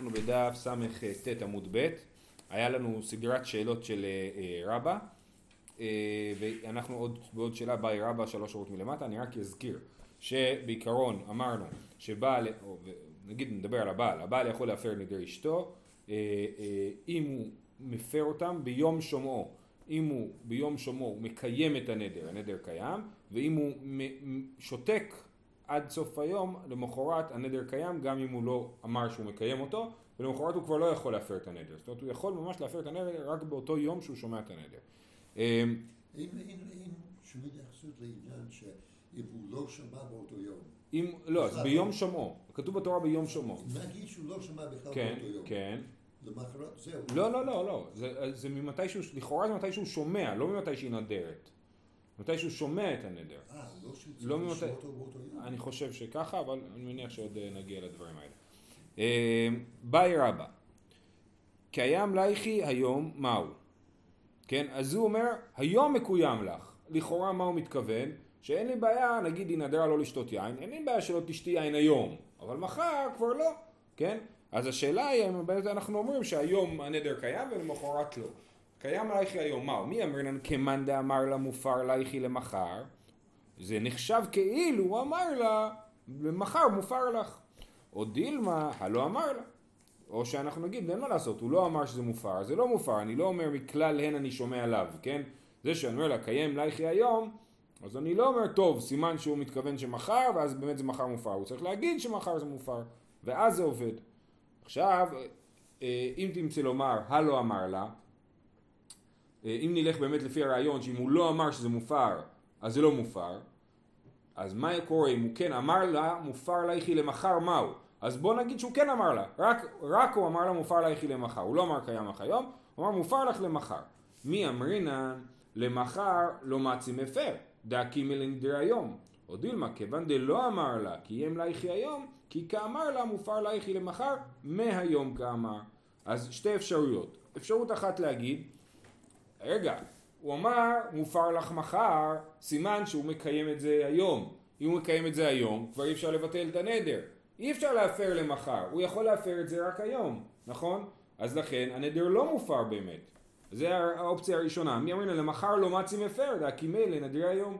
אנחנו בדף סט עמוד ב', היה לנו סדרת שאלות של אה, אה, רבא, אה, ואנחנו עוד בעוד שאלה באי רבא שלוש שורות מלמטה, אני רק אזכיר שבעיקרון אמרנו שבעל, נגיד נדבר על הבעל, הבעל יכול להפר נדר אשתו אם הוא מפר אותם ביום שומעו, אם הוא ביום שומעו מקיים את הנדר, הנדר קיים, ואם הוא שותק עד סוף היום, למחרת הנדר קיים גם אם הוא לא אמר שהוא מקיים אותו, ולמחרת הוא כבר לא יכול להפר את הנדר. זאת אומרת, הוא יכול ממש להפר את הנדר רק באותו יום שהוא שומע את הנדר. אמ, אם שום התייחסות לעניין שאם הוא לא שמע באותו יום. אם, לא, אז ביום שומעו. כתוב בתורה ביום שומעו. נגיד שהוא לא שמע בכלל כן, באותו יום. כן. למחרת זהו. לא, לא, לא, לא. זה, זה ממתי שהוא, לכאורה זה מתי שהוא שומע, לא ממתי שהיא נדרת. מתי שהוא שומע את הנדר. אה, לא שהוא צריך לא לשמוע ממתי- אותו באותו יום. אני חושב שככה, אבל אני מניח שעוד אה, נגיע לדברים האלה. אה, באי רבא, קיים לייכי היום מהו? כן, אז הוא אומר, היום מקוים לך. לכאורה מה הוא מתכוון? שאין לי בעיה, נגיד היא נדרה לא לשתות יין, אין לי בעיה שלא תשתי יין היום, אבל מחר כבר לא, כן? אז השאלה היא, באמת אנחנו אומרים שהיום הנדר קיים ולמחרת לא. קיים לייכי היום מהו? מי אמרינן כמאן דאמר לה מופר לייכי למחר? זה נחשב כאילו הוא אמר לה, למחר מופר לך. או דילמה, הלא אמר לה. או שאנחנו נגיד, אין מה לעשות, הוא לא אמר שזה מופר, זה לא מופר, אני לא אומר מכלל הן אני שומע עליו, כן? זה שאני אומר לה, קיים לייכי היום, אז אני לא אומר, טוב, סימן שהוא מתכוון שמחר, ואז באמת זה מחר מופר. הוא צריך להגיד שמחר זה מופר, ואז זה עובד. עכשיו, אה, אם תמצא לומר, הלא אמר לה, אם נלך באמת לפי הרעיון שאם הוא לא אמר שזה מופר, אז זה לא מופר, אז מה קורה אם הוא כן אמר לה מופר לייכי למחר מהו? אז בוא נגיד שהוא כן אמר לה, רק, רק הוא אמר לה מופר לייכי למחר, הוא לא אמר קיים לך היום, הוא אמר מופר לך למחר. מי אמרינן למחר לא מעצים הפר, דאקי מלנדר היום. או דילמה, כיוון דלא אמר לה קיים לייכי היום, כי כאמר לה מופר לייכי למחר, מהיום כאמר. אז שתי אפשרויות. אפשרות אחת להגיד, רגע, הוא אמר מופר לך מחר, סימן שהוא מקיים את זה היום. אם הוא מקיים את זה היום, כבר אי אפשר לבטל את הנדר. אי אפשר להפר למחר, הוא יכול להפר את זה רק היום, נכון? אז לכן הנדר לא מופר באמת. זה האופציה הראשונה. מי אמרנו למחר לא מצי מפר, דהקימי לנדר היום.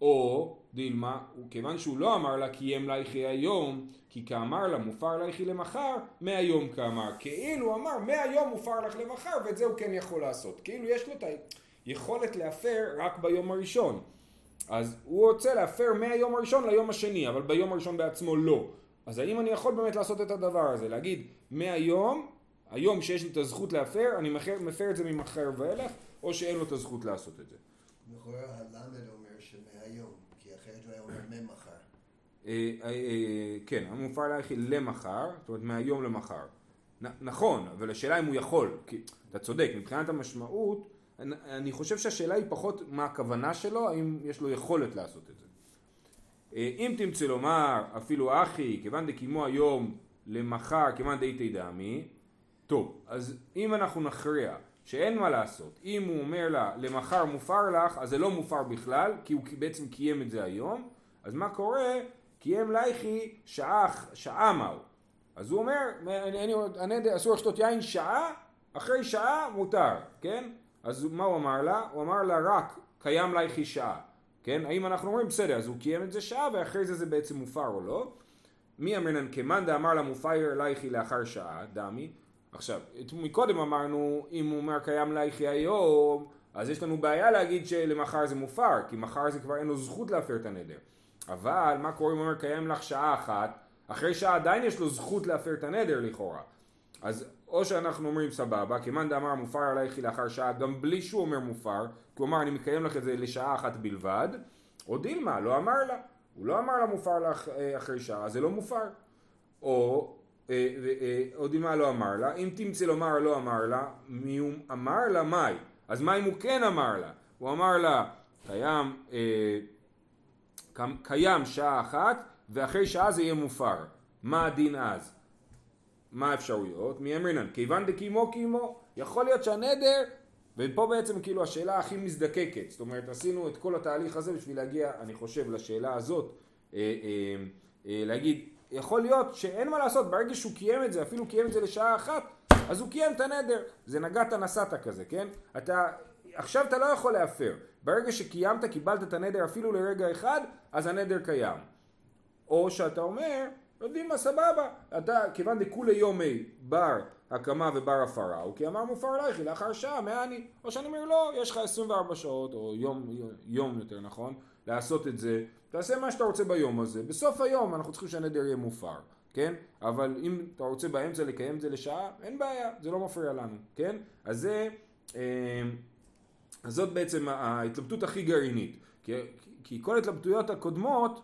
או דילמה, כיוון שהוא לא אמר לה קיים לייכי היום, כי כאמר לה מופר לייכי למחר, מהיום כאמר. כאילו אמר מהיום מופר לך למחר, ואת זה הוא כן יכול לעשות. כאילו יש לו את היכולת להפר רק ביום הראשון. אז הוא רוצה להפר מהיום הראשון ליום השני, אבל ביום הראשון בעצמו לא. אז האם אני יכול באמת לעשות את הדבר הזה? להגיד, מהיום, היום שיש לי את הזכות להפר, אני מפר, את זה ממחר ואילך, או שאין לו את הזכות לעשות את זה. לכאורה הלמד אומר שמהיום, כי אחרת הוא היה אומר ממחר. אה, אה, אה, כן, המופר עלייך למחר, זאת אומרת מהיום למחר. נכון, אבל השאלה אם הוא יכול, כי אתה צודק, מבחינת המשמעות, אני- חושב שהשאלה היא פחות מה הכוונה שלו, האם יש לו יכולת לעשות את זה. אם תמצא לומר אפילו אחי, כיוון דקימו היום למחר, כיוון דאיתי דמי, טוב, אז אם אנחנו נכריע שאין מה לעשות, אם הוא אומר לה למחר מופר לך, אז זה לא מופר בכלל, כי הוא בעצם קיים את זה היום, אז מה קורה? קיים לייכי שעה, שעה מהו. אז הוא אומר, אני, אני, אסור לשתות יין שעה, אחרי שעה מותר, כן? אז מה הוא אמר לה? הוא אמר לה רק קיים לייכי שעה, כן? האם אנחנו אומרים בסדר, אז הוא קיים את זה שעה ואחרי זה זה בעצם מופר או לא? מי אמרנן כמאן דאמר לה מופר לייכי לאחר שעה, דמי. עכשיו, מקודם אמרנו, אם הוא אומר קיים לייכי היום, אז יש לנו בעיה להגיד שלמחר זה מופר, כי מחר זה כבר אין לו זכות להפר את הנדר. אבל מה קורה אם הוא אומר קיים לך שעה אחת, אחרי שעה עדיין יש לו זכות להפר את הנדר לכאורה. אז או שאנחנו אומרים סבבה, כמאן דאמר מופר עלייכי לאחר שעה, גם בלי שהוא אומר מופר, אמר אני מקיים לך את זה לשעה אחת בלבד, או דילמה, לא אמר לה, הוא לא אמר לה מופר לך אה, אחרי שעה, אז זה לא מופר. או אה, אה, או דילמה לא אמר לה, אם תמצא לומר לא אמר לה, מי הוא אמר לה מאי? אז מה אם הוא כן אמר לה? הוא אמר לה, קיים, אה, קיים שעה אחת, ואחרי שעה זה יהיה מופר. מה הדין אז? מה האפשרויות? מי אמרינן? כיוון דקימו קימו, יכול להיות שהנדר, ופה בעצם כאילו השאלה הכי מזדקקת, זאת אומרת עשינו את כל התהליך הזה בשביל להגיע, אני חושב, לשאלה הזאת, אה, אה, אה, להגיד יכול להיות שאין מה לעשות, ברגע שהוא קיים את זה, אפילו קיים את זה לשעה אחת, אז הוא קיים את הנדר. זה נגעת נסעת כזה, כן? אתה, עכשיו אתה לא יכול להפר. ברגע שקיימת, קיבלת את הנדר אפילו לרגע אחד, אז הנדר קיים. או שאתה אומר, יודעים מה סבבה, אתה כיוון דכולי יומי בר הקמה ובר הפרה, הוא כי אמר מופר עלייך לאחר שעה מעני, או שאני אומר לא, יש לך 24 שעות או יום, יום יותר נכון, לעשות את זה, תעשה מה שאתה רוצה ביום הזה, בסוף היום אנחנו צריכים שהנדר יהיה מופר, כן? אבל אם אתה רוצה באמצע לקיים את זה לשעה, אין בעיה, זה לא מפריע לנו, כן? אז זה, אה, אז זאת בעצם ההתלבטות הכי גרעינית, כי, כי כל ההתלבטויות הקודמות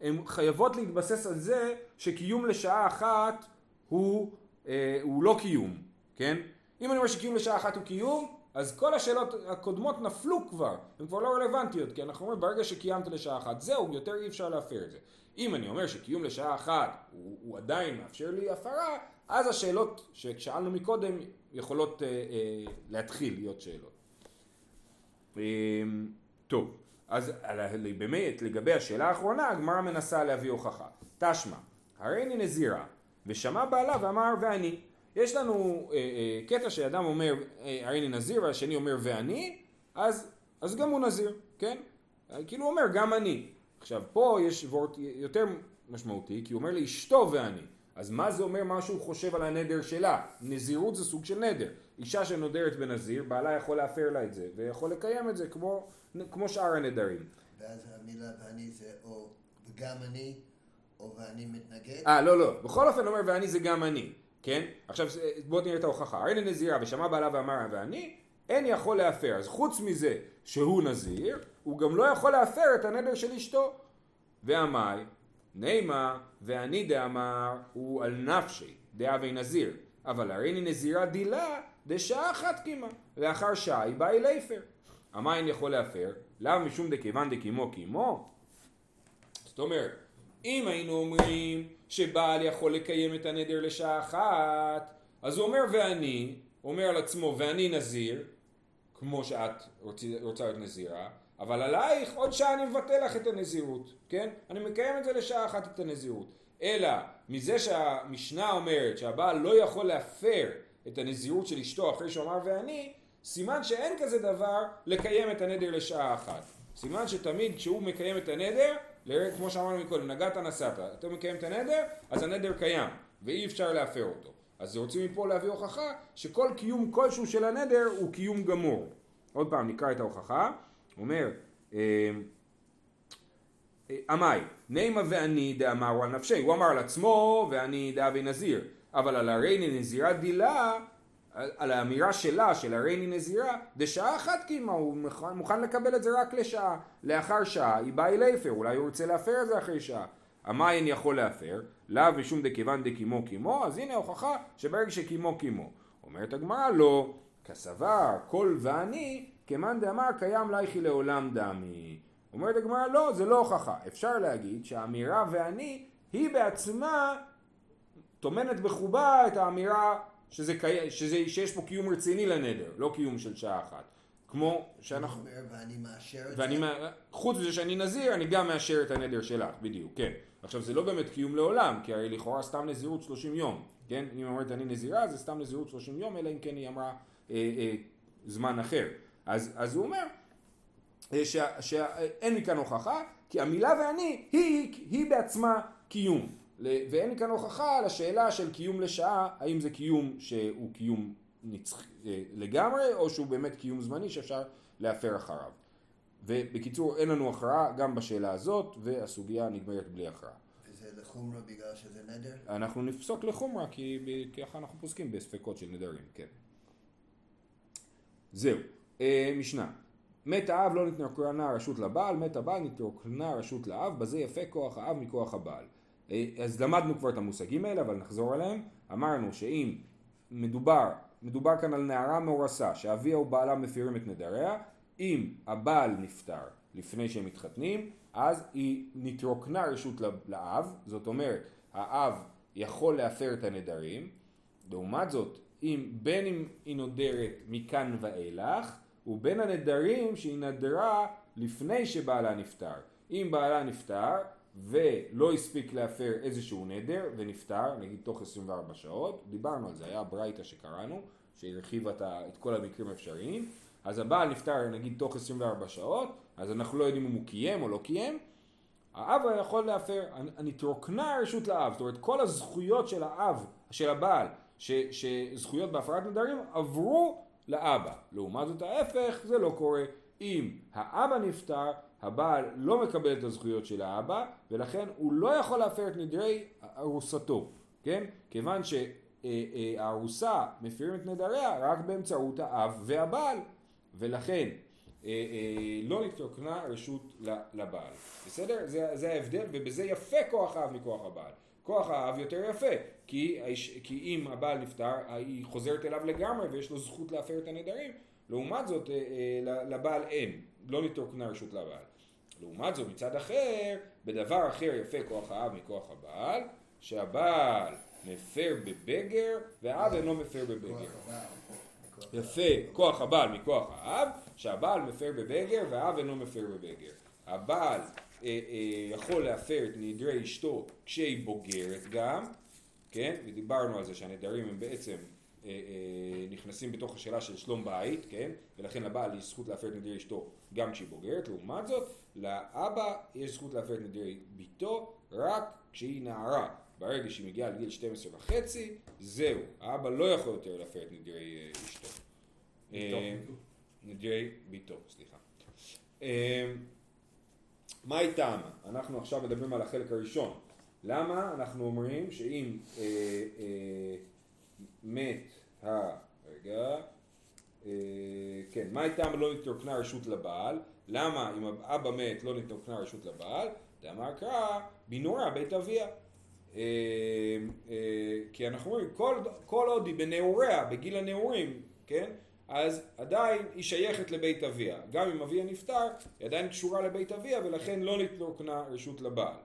הן חייבות להתבסס על זה שקיום לשעה אחת הוא, אה, הוא לא קיום, כן? אם אני אומר שקיום לשעה אחת הוא קיום, אז כל השאלות הקודמות נפלו כבר, הן כבר לא רלוונטיות, כי אנחנו אומרים ברגע שקיימת לשעה אחת, זהו, יותר אי אפשר להפר את זה. אם אני אומר שקיום לשעה אחת הוא, הוא עדיין מאפשר לי הפרה, אז השאלות ששאלנו מקודם יכולות אה, אה, להתחיל להיות שאלות. אה, טוב. אז באמת לגבי השאלה האחרונה הגמרא מנסה להביא הוכחה. תשמע, הרי אני נזירה ושמע בעלה ואמר ואני. יש לנו אה, אה, קטע שאדם אומר אה, הרי אני נזיר והשני אומר ואני, אז, אז גם הוא נזיר, כן? כאילו הוא אומר גם אני. עכשיו פה יש וורט יותר משמעותי כי הוא אומר לאשתו ואני. אז מה זה אומר מה שהוא חושב על הנדר שלה? נזירות זה סוג של נדר. אישה שנודרת בנזיר, בעלה יכול להפר לה את זה ויכול לקיים את זה כמו כמו שאר הנדרים. ואז המילה ואני זה או וגם אני, או ואני מתנגד? אה, לא, לא. בכל אופן אומר ואני זה גם אני, כן? עכשיו בואו נראה את ההוכחה. הרי נזירה ושמע בעלה ואמר ואני, אין יכול להפר. אז חוץ מזה שהוא נזיר, הוא גם לא יכול להפר את הנדר של אשתו. ועמי, נימה, ואני דאמר, הוא על נפשי, דאבי נזיר. אבל הרי נזירה דילה, דשעה אחת קימה. לאחר שעה היא באה אלי פר. המים יכול להפר? למה משום דכיוון דקימו קימו? זאת אומרת, אם היינו אומרים שבעל יכול לקיים את הנדר לשעה אחת, אז הוא אומר ואני, אומר על עצמו ואני נזיר, כמו שאת רוצה להיות נזירה, אבל עלייך עוד שעה אני מבטל לך את הנזירות, כן? אני מקיים את זה לשעה אחת את הנזירות. אלא מזה שהמשנה אומרת שהבעל לא יכול להפר את הנזירות של אשתו אחרי שהוא אמר ואני, סימן שאין כזה דבר לקיים את הנדר לשעה אחת. סימן שתמיד כשהוא מקיים את הנדר, כמו שאמרנו מקודם, נגעת נסעת, אתה מקיים את הנדר, אז הנדר קיים, ואי אפשר להפר אותו. אז רוצים מפה להביא הוכחה שכל קיום כלשהו של הנדר הוא קיום גמור. עוד פעם נקרא את ההוכחה, אומר אמ, אה, נימה ואני דאמרו על נפשי, הוא אמר על עצמו ואני דאבי נזיר, אבל על הרי נזירה דילה על האמירה שלה, של הריני נזירה, דשעה אחת קיימה, הוא מוכן לקבל את זה רק לשעה. לאחר שעה היא באה אלי פר, אולי הוא רוצה להפר את זה אחרי שעה. המעיין יכול להפר, לאו ושום דכיוון דקימו קימו, אז הנה הוכחה שברגע שקימו קימו. אומרת הגמרא לא, כסבר, כל ואני, כמאן דאמר קיים לייכי לעולם דמי. אומרת הגמרא לא, זה לא הוכחה. אפשר להגיד שהאמירה ואני היא בעצמה טומנת בחובה את האמירה שזה, שזה, שיש פה קיום רציני לנדר, לא קיום של שעה אחת. כמו שאנחנו... ואני מאשר את ואני, זה? חוץ מזה שאני נזיר, אני גם מאשר את הנדר שלך, בדיוק, כן. עכשיו זה לא באמת קיום לעולם, כי הרי לכאורה סתם נזירות 30 יום, כן? אם אומרת אני נזירה, זה סתם נזירות 30 יום, אלא אם כן היא אמרה אה, אה, זמן אחר. אז, אז הוא אומר אה, שאין מכאן הוכחה, כי המילה ואני היא, היא בעצמה קיום. ואין לי כאן הוכחה לשאלה של קיום לשעה, האם זה קיום שהוא קיום נצח... אה, לגמרי, או שהוא באמת קיום זמני שאפשר להפר אחריו. ובקיצור, אין לנו הכרעה גם בשאלה הזאת, והסוגיה נגמרת בלי הכרעה. וזה לחומרה בגלל שזה נדר? אנחנו נפסוק לחומרה, כי ככה אנחנו פוסקים בספקות של נדרים, כן. זהו, אה, משנה. מת האב לא נתנקרנה רשות לבעל, מת הבעל נתנקרנה רשות לאב, בזה יפה כוח האב מכוח הבעל. אה, אז למדנו כבר את המושגים האלה, אבל נחזור עליהם. אמרנו שאם מדובר, מדובר כאן על נערה מאורסה, שאביה ובעלה מפירים את נדריה, אם הבעל נפטר לפני שהם מתחתנים, אז היא נתרוקנה רשות לאב, זאת אומרת, האב יכול להפר את הנדרים, לעומת זאת, אם בין אם היא נודרת מכאן ואילך, ובין הנדרים שהיא נדרה לפני שבעלה נפטר. אם בעלה נפטר, ולא הספיק להפר איזשהו נדר ונפטר, נגיד תוך 24 שעות, דיברנו על זה, היה ברייתא שקראנו, שהרחיבה את כל המקרים האפשריים, אז הבעל נפטר נגיד תוך 24 שעות, אז אנחנו לא יודעים אם הוא קיים או לא קיים, האב יכול להפר, נתרוקנה הרשות לאב, זאת אומרת כל הזכויות של האב, של הבעל, ש, שזכויות בהפרת נדרים עברו לאבא. לעומת זאת ההפך, זה לא קורה. אם האבא נפטר, הבעל לא מקבל את הזכויות של האבא, ולכן הוא לא יכול להפר את נדרי ארוסתו, כן? כיוון שהארוסה מפירים את נדריה רק באמצעות האב והבעל, ולכן אה, אה, לא נתרוקנה רשות לבעל. בסדר? זה, זה ההבדל, ובזה יפה כוח האב מכוח הבעל. כוח האב יותר יפה, כי, כי אם הבעל נפטר, היא חוזרת אליו לגמרי ויש לו זכות להפר את הנדרים, לעומת זאת אה, לבעל אין, לא נתרוקנה רשות לבעל. לעומת זאת מצד אחר, בדבר אחר יפה כוח האב מכוח הבעל, שהבעל מפר בבגר והאב אינו מפר בבגר. יפה כוח הבעל מכוח האב, שהבעל מפר בבגר והאב אינו מפר בבגר. הבעל אה, אה, יכול להפר את נדרי אשתו כשהיא בוגרת גם, כן? ודיברנו על זה שהנדרים הם בעצם נכנסים בתוך השאלה של שלום בית, כן? ולכן לבעל יש זכות להפר את נדרי אשתו גם כשהיא בוגרת. לעומת זאת, לאבא יש זכות להפר את נדרי ביתו רק כשהיא נערה. ברגע שהיא מגיעה לגיל 12 וחצי, זהו, האבא לא יכול יותר להפר את נדרי אה, אשתו. נדרי ביתו, סליחה. מה איתם? אנחנו עכשיו מדברים על החלק הראשון. למה אנחנו אומרים שאם אה, אה, מת ה... רגע, אה, כן, מה איתם לא נתרוקנה רשות לבעל? למה אם אבא מת לא נתרוקנה רשות לבעל? דאמר קרא בנורה בית אביה. אה, אה, כי אנחנו אומרים כל, כל עוד היא בנעוריה, בגיל הנעורים, כן? אז עדיין היא שייכת לבית אביה. גם אם אביה נפטר, היא עדיין קשורה לבית אביה ולכן לא נתרוקנה רשות לבעל.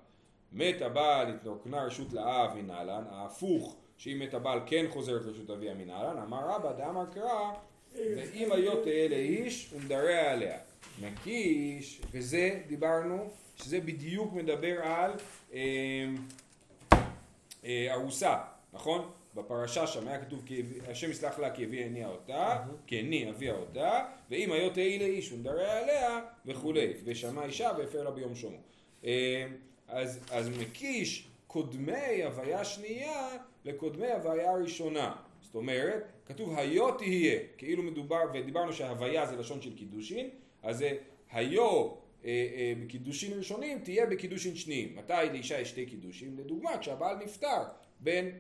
מת הבעל, נתרוקנה רשות לאב מנהלן, ההפוך, שאם מת הבעל כן חוזרת לרשות אביה מנהלן, אמר רבא דאמר קרא, ואם היו תהיה לאיש ומדרע עליה. מקיש, וזה דיברנו, שזה בדיוק מדבר על אה, אה, ארוסה, נכון? בפרשה שם היה כתוב כי השם יסלח לה כי אביה הניע אותה, כי הניע אביה אותה, ואם היו תהי לאיש ונדרע עליה וכולי, ושמע אישה והפר לה ביום שומו. אה, אז, אז מקיש קודמי הוויה שנייה לקודמי הוויה ראשונה. זאת אומרת, כתוב היו תהיה, כאילו מדובר, ודיברנו שהוויה זה לשון של קידושין, אז זה היו אה, אה, בקידושין ראשונים תהיה בקידושין שניים. מתי לאישה יש שתי קידושים? לדוגמה, כשהבעל נפטר, בין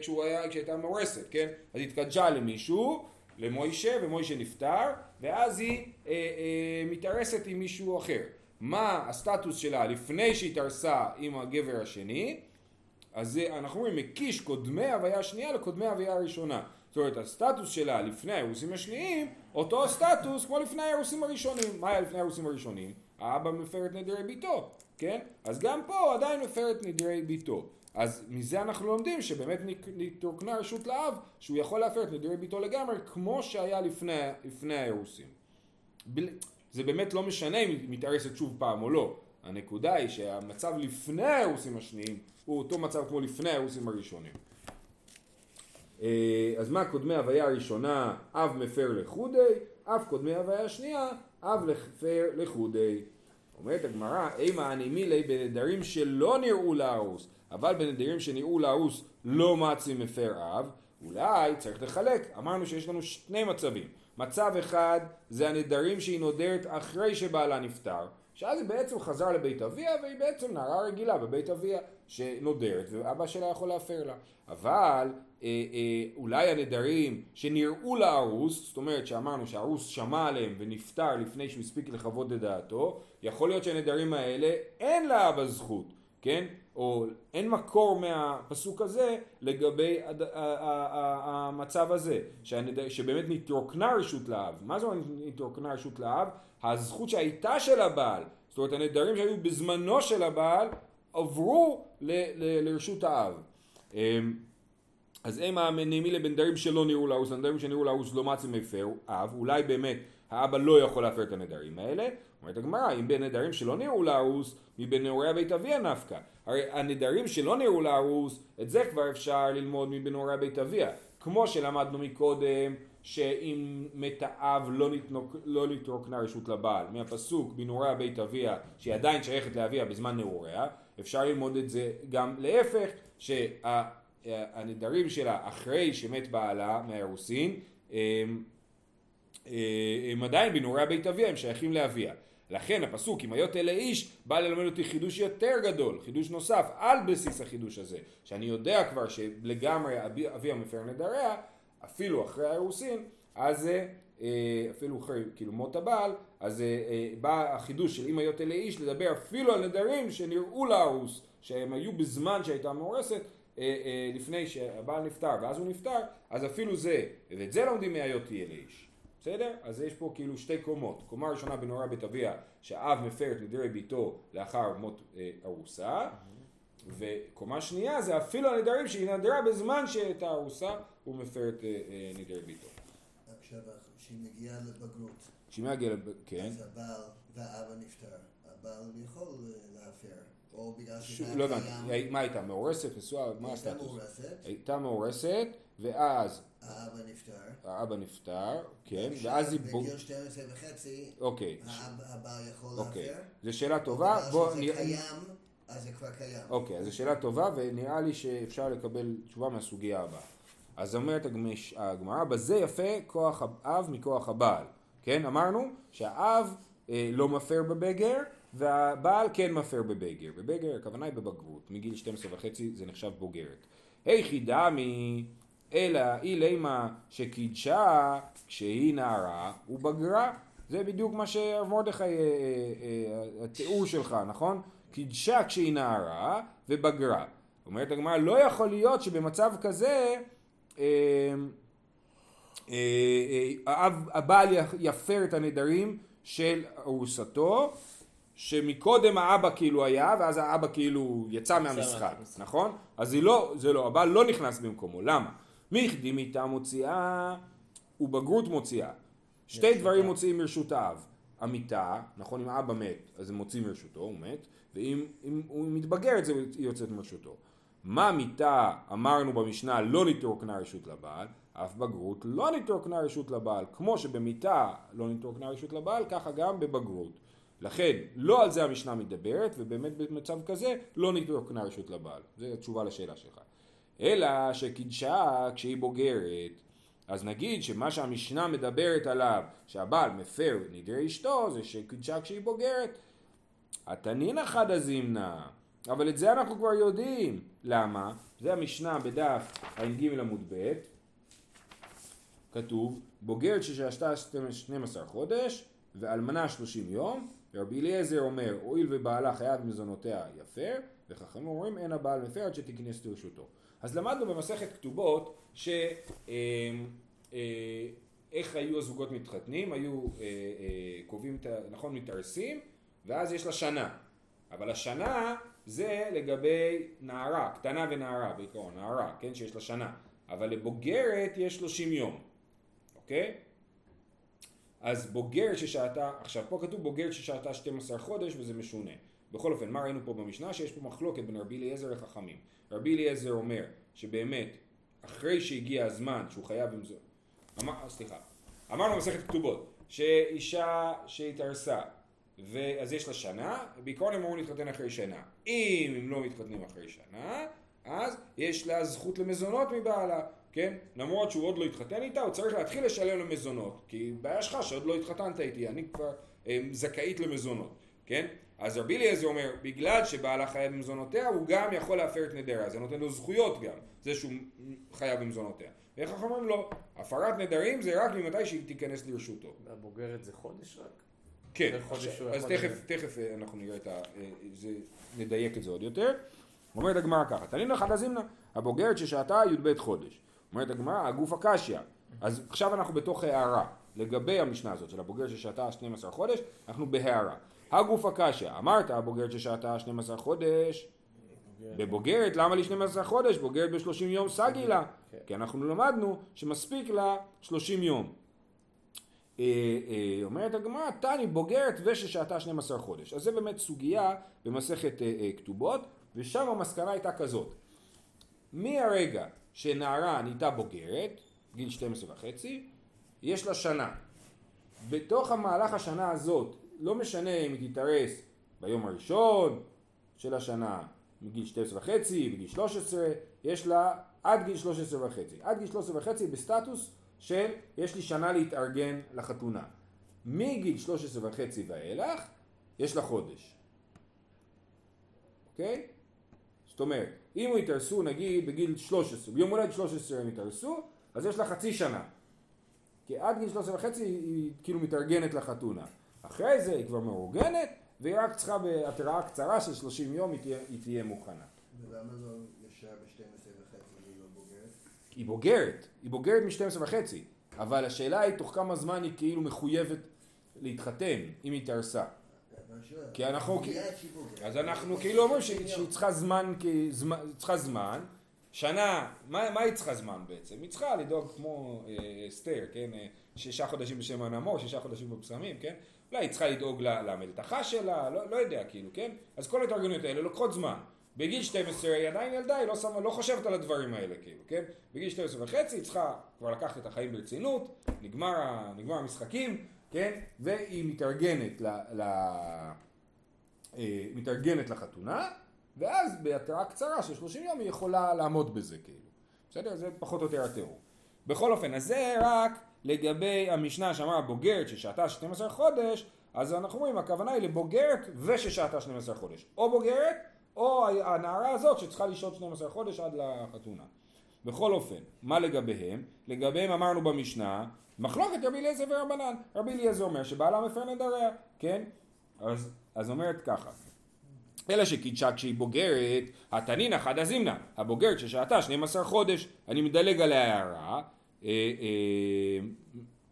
כשהוא היה, כשהייתה מאורסת, כן? אז התקדשה למישהו, למוישה, ומוישה נפטר, ואז היא אה, אה, מתארסת עם מישהו אחר. מה הסטטוס שלה לפני שהתארסה עם הגבר השני? אז זה, אנחנו אומרים מקיש קודמי הוויה השנייה לקודמי הוויה הראשונה. זאת אומרת, הסטטוס שלה לפני האירוסים השניים, אותו סטטוס כמו לפני האירוסים הראשונים. מה היה לפני האירוסים הראשונים? האבא מפר את נדרי ביתו, כן? אז גם פה הוא עדיין מפר את נדרי ביתו. אז מזה אנחנו לומדים שבאמת נתרוקנה רשות לאב שהוא יכול להפר את נדירי ביתו לגמרי כמו שהיה לפני, לפני האירוסים. זה באמת לא משנה אם היא מתארסת שוב פעם או לא. הנקודה היא שהמצב לפני האירוסים השניים הוא אותו מצב כמו לפני האירוסים הראשונים. אה, אז מה קודמי הוויה הראשונה אב מפר לחודי, אב קודמי הוויה השנייה אב מפר לחודי. אומרת הגמרא, אימה אני מילי בנדרים שלא נראו להרוס אבל בנדירים שנראו להרוס לא מצי מפר אב, אולי צריך לחלק. אמרנו שיש לנו שני מצבים. מצב אחד זה הנדרים שהיא נודרת אחרי שבעלה נפטר, שאז היא בעצם חזרה לבית אביה והיא בעצם נערה רגילה בבית אביה שנודרת ואבא שלה יכול להפר לה. אבל אה, אה, אולי הנדרים שנראו לארוס, זאת אומרת שאמרנו שהארוס שמע עליהם ונפטר לפני שהוא הספיק לכבוד את דעתו, יכול להיות שהנדרים האלה אין לאבא זכות, כן? או אין מקור מהפסוק הזה לגבי המצב הזה, שבאמת נתרוקנה רשות לאב. מה זה אומר נתרוקנה רשות לאב? הזכות שהייתה של הבעל, זאת אומרת הנדרים שהיו בזמנו של הבעל עברו ל, ל, לרשות האב. אמ, אז הם המנימי לבנדרים שלא נראו לאוס, הנדרים שנראו לאוס לא מצים מפר אב, אולי באמת האבא לא יכול להפר את הנדרים האלה. אומרת הגמרא, אם בין נדרים שלא נראו לארוס, מבין נעורי בית אביה נפקא. הרי הנדרים שלא נראו לארוס, את זה כבר אפשר ללמוד מבין נעורי בית אביה. כמו שלמדנו מקודם, שאם מת האב לא, לא נתרוקנה רשות לבעל, מהפסוק בנעוריה בית אביה, שהיא עדיין שייכת לאביה בזמן נעוריה, אפשר ללמוד את זה גם להפך, שהנדרים שלה אחרי שמת בעלה מהאירוסין, הם, הם עדיין בנעוריה בית אביה, הם שייכים לאביה. לכן הפסוק אם היות אלה איש בא ללמד אותי חידוש יותר גדול, חידוש נוסף על בסיס החידוש הזה, שאני יודע כבר שלגמרי אביה מפר נדריה, אפילו אחרי האירוסין, אז אה, אפילו אחרי כאילו מות הבעל, אז אה, אה, בא החידוש של אם היות אלה איש לדבר אפילו על נדרים שנראו לארוס, שהם היו בזמן שהייתה מאורסת, לפני שהבעל נפטר ואז הוא נפטר, אז אפילו זה, ואת זה לומדים מהיות תהיה לאיש. בסדר? אז יש פה כאילו שתי קומות. קומה ראשונה בנורא בית אביה, שהאב מפר את נדרי ביתו לאחר מות אה, ארוסה, וקומה שנייה זה אפילו הנדרים שהיא נדרה בזמן שהייתה ארוסה, הוא מפר את אה, אה, נדרי ביתו. עכשיו, כשהיא מגיעה לבגרות, כשהיא מגיעה לבגרות, כן. אז הבעל והאבא נפטר, הבעל יכול אה, להפר. או בגלל שזה לא הבנתי, מה הייתה, מאורסת, נשואה, מה הסטטוס? הייתה מאורסת. הייתה מאורסת, ואז האבא נפטר. האבא נפטר, כן, ואז היא... בגיל 12 וחצי, אוקיי. הבעל יכול אוקיי. להפר. זו שאלה טובה, בוא בגלל שזה קיים, אז זה כבר קיים. אוקיי, אז זו שאלה טובה, ונראה לי שאפשר לקבל תשובה מהסוגיה הבאה. אז אומרת הגמרא, בזה יפה כוח האב מכוח הבעל. כן, אמרנו שהאב אה, לא מפר בבגר, והבעל כן מפר בבגר. בבגר הכוונה היא בבגרות, מגיל 12 וחצי זה נחשב בוגרת. היכי דמי, אלא אי לימה שקידשה כשהיא נערה ובגרה. זה בדיוק מה שמרדכי, אה, אה, אה, התיאור שלך, נכון? קידשה כשהיא נערה ובגרה. אומרת הגמרא, לא יכול להיות שבמצב כזה הבעל יפר את הנדרים של ארוסתו שמקודם האבא כאילו היה, ואז האבא כאילו יצא מהמשחק, נכון? אז היא לא, זה לא, הבעל לא נכנס במקומו, למה? מיכדי מיתה מוציאה ובגרות מוציאה. שתי דברים מוציאים מרשות האב. המיתה, נכון אם האבא מת, אז הם מוציאים מרשותו, הוא מת, ואם הוא מתבגר את זה, היא יוצאת מרשותו. מה מיתה אמרנו במשנה לא נתרוקנה רשות לבעל, אף בגרות לא נתרוקנה רשות לבעל. כמו שבמיתה לא נתרוקנה רשות לבעל, ככה גם בבגרות. לכן, לא על זה המשנה מדברת, ובאמת במצב כזה לא נתרוקנה רשות לבעל. זו התשובה לשאלה שלך. אלא שקידשה כשהיא בוגרת, אז נגיד שמה שהמשנה מדברת עליו, שהבעל מפר נדרי אשתו, זה שקידשה כשהיא בוגרת. התנינא חדא זימנה, אבל את זה אנחנו כבר יודעים. למה? זה המשנה בדף ע"ג עמוד ב', כתוב בוגרת ששהתה 12 חודש ואלמנה 30 יום ורבי אליעזר אומר הואיל ובעלה חייב מזונותיה יפר וחכמים אומרים אין הבעל מפר עד שתיכנס לרשותו אז למדנו במסכת כתובות ש... אה, אה, איך היו הזוגות מתחתנים, היו אה, קובעים, נכון, מתארסים ואז יש לה שנה אבל השנה זה לגבי נערה, קטנה ונערה בעיקרון, נערה, כן, שיש לה שנה אבל לבוגרת יש 30 יום, אוקיי? אז בוגרת ששהתה, עכשיו פה כתוב בוגרת ששהתה 12 חודש וזה משונה. בכל אופן, מה ראינו פה במשנה? שיש פה מחלוקת בין רבי אליעזר לחכמים. רבי אליעזר אומר שבאמת, אחרי שהגיע הזמן שהוא חייב עם זה... אמר, סליחה, אמרנו במסכת כתובות, שאישה שהתארסה, אז יש לה שנה, בעיקרון הם אמורים להתחתן אחרי שנה. אם הם לא מתחתנים אחרי שנה, אז יש לה זכות למזונות מבעלה. כן? למרות שהוא עוד לא התחתן איתה, הוא צריך להתחיל לשלם למזונות. כי בעיה שלך שעוד לא התחתנת איתי, אני כבר אה, זכאית למזונות, כן? אז רבי אליעזר אומר, בגלל שבעלה חייב במזונותיה, הוא גם יכול להפר את נדריה, זה נותן לו זכויות גם, זה שהוא חייב במזונותיה. ואיך אנחנו אומרים לו, הפרת נדרים זה רק ממתי שהיא תיכנס לרשותו. והבוגרת זה חודש רק? כן, אז תכף, תכף אה, אנחנו נראה את ה... אה, זה, נדייק את זה עוד יותר. אומרת הגמרא ככה, תנינו חדה זימנה, הבוגרת ששהתה י"ב חודש. אומרת הגמרא, הגוף הקשיא. אז עכשיו אנחנו בתוך הערה. לגבי המשנה הזאת של הבוגרת ששהתה 12 חודש, אנחנו בהערה. הגוף הקשיא, אמרת הבוגרת ששהתה 12 חודש, בבוגרת, למה לי 12 חודש? בוגרת ב-30 יום סגי לה. כי אנחנו למדנו שמספיק לה 30 יום. אה, אה, אומרת הגמרא, תני בוגרת וששהתה 12 חודש. אז זה באמת סוגיה במסכת אה, כתובות, ושם המסקנה הייתה כזאת. מהרגע שנערה נהייתה בוגרת, גיל 12 וחצי, יש לה שנה. בתוך המהלך השנה הזאת, לא משנה אם היא תתארס ביום הראשון של השנה, מגיל 12 וחצי, בגיל 13, יש לה עד גיל 13 וחצי. עד גיל 13 וחצי בסטטוס של יש לי שנה להתארגן לחתונה. מגיל 13 וחצי ואילך, יש לה חודש. אוקיי? זאת אומרת, אם הוא יתארסו נגיד בגיל 13, ביום הולד 13 הם יתארסו, אז יש לה חצי שנה. כי עד גיל 13 וחצי היא, היא כאילו מתארגנת לחתונה. אחרי זה היא כבר מאורגנת, והיא רק צריכה בהתראה קצרה של 30 יום היא תהיה, היא תהיה מוכנה. ולמה לא ישר ב-12 וחצי והיא לא בוגרת? היא בוגרת, היא בוגרת מ-12 וחצי, אבל השאלה היא תוך כמה זמן היא כאילו מחויבת להתחתן, אם היא שואל, כי אנחנו-. אז אנחנו כאילו אומרים שהיא צריכה זמן, היא צריכה זמן, שנה, מה, מה היא צריכה זמן בעצם? היא צריכה לדאוג כמו אה, אסתר, כן? אה, שישה חודשים בשם הנמור, שישה חודשים בבשמים, כן? אולי היא צריכה לדאוג למלתחה שלה, לא, לא יודע, כאילו, כן? אז כל ההתארגנויות האלה לוקחות זמן. בגיל 12 היא עדיין ילדה, היא לא, שמה, לא חושבת על הדברים האלה, כאילו, כן? בגיל 12 וחצי היא צריכה כבר לקחת את החיים ברצינות, נגמר, נגמר המשחקים, כן? והיא מתארגנת ל... ל אה, מתארגנת לחתונה, ואז בהתראה קצרה של 30 יום היא יכולה לעמוד בזה כאילו. בסדר? זה פחות או יותר התיאור. בכל אופן, אז זה רק לגבי המשנה שאמרה בוגרת ששהתה 12 חודש, אז אנחנו אומרים הכוונה היא לבוגרת וששהתה 12 חודש. או בוגרת, או הנערה הזאת שצריכה לשהות 12 חודש עד לחתונה. בכל אופן, מה לגביהם? לגביהם אמרנו במשנה, מחלוקת רבי אליעזר ורבנן. רבי אליעזר אומר שבעלה מפר נדריה, כן? אז, אז אומרת ככה. אלא שקידשה כשהיא בוגרת, התנינא חדא זימנא, הבוגרת ששהתה 12 חודש, אני מדלג על ההערה, אה, אה,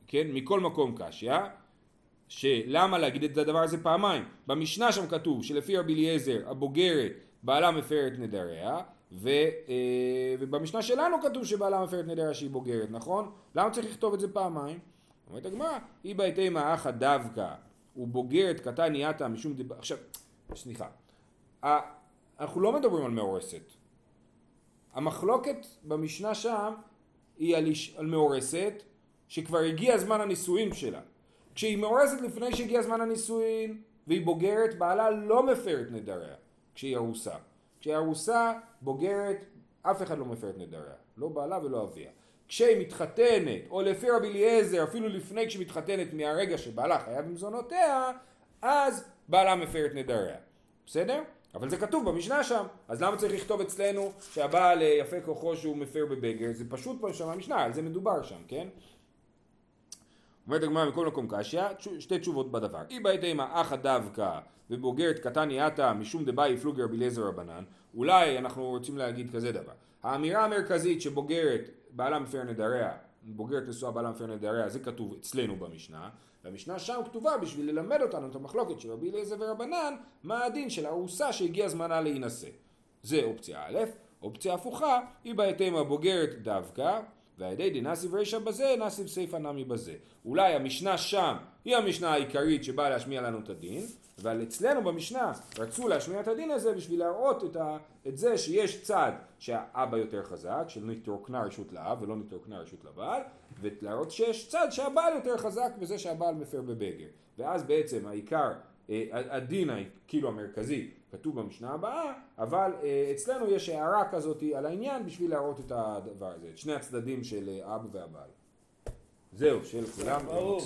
כן, מכל מקום קשיא, שלמה להגיד את הדבר הזה פעמיים? במשנה שם כתוב שלפי רבי אליעזר הבוגרת בעלה מפר את נדריה, ו, אה, ובמשנה שלנו כתוב שבעלה מפר את נדריה שהיא בוגרת, נכון? למה צריך לכתוב את זה פעמיים? אומרת הגמרא, אי בהתאמה אחא דווקא ובוגרת קטן נהייתה משום דיבה, עכשיו, סליחה, אנחנו לא מדברים על מאורסת. המחלוקת במשנה שם היא על, איש, על מאורסת שכבר הגיע זמן הנישואין שלה. כשהיא מאורסת לפני שהגיע זמן הנישואין והיא בוגרת, בעלה לא מפר את נדריה כשהיא ארוסה. כשהיא ארוסה, בוגרת, אף אחד לא מפר את נדריה. לא בעלה ולא אביה. כשהיא מתחתנת, או לפי רבי אליעזר, אפילו לפני כשהיא מתחתנת מהרגע שבעלה חייב במזונותיה, אז בעלה מפר את נדריה. בסדר? אבל זה כתוב במשנה שם, אז למה צריך לכתוב אצלנו שהבעל אה, יפה כוחו שהוא מפר בבגר? זה פשוט פה שם במשנה, על זה מדובר שם, כן? אומרת הגמרא מכל מקום קשיא, שתי תשובות בדבר. אי בהתאמה אחא דווקא ובוגרת קטן יעתה משום דבאי פלוגר בלעזר רבנן, אולי אנחנו רוצים להגיד כזה דבר. האמירה המרכזית שבוגרת בעלה מפר נדריה, בוגרת נשואה בעלה מפר נדריה, זה כתוב אצלנו במשנה, והמשנה שם כתובה בשביל ללמד אותנו את המחלוקת של רבי אליעזר ורבנן, מה הדין של ארוסה שהגיע זמנה להינשא. זה אופציה א', אופציה הפוכה, היא התם הבוגרת דווקא, ואיידי דנסיב רישא בזה, נסיב סיפא נמי בזה. אולי המשנה שם היא המשנה העיקרית שבאה להשמיע לנו את הדין, אבל אצלנו במשנה רצו להשמיע את הדין הזה בשביל להראות את, ה, את זה שיש צד שהאבא יותר חזק, שנתרוקנה רשות לאב ולא נתרוקנה רשות לבעל, ולהראות שיש צד שהבעל יותר חזק בזה שהבעל מפר בבגר. ואז בעצם העיקר, אה, הדין כאילו המרכזי כתוב במשנה הבאה, אבל אה, אצלנו יש הערה כזאת על העניין בשביל להראות את הדבר הזה, את שני הצדדים של אה, אבא והבעל. זהו, של כולם אה, ברור.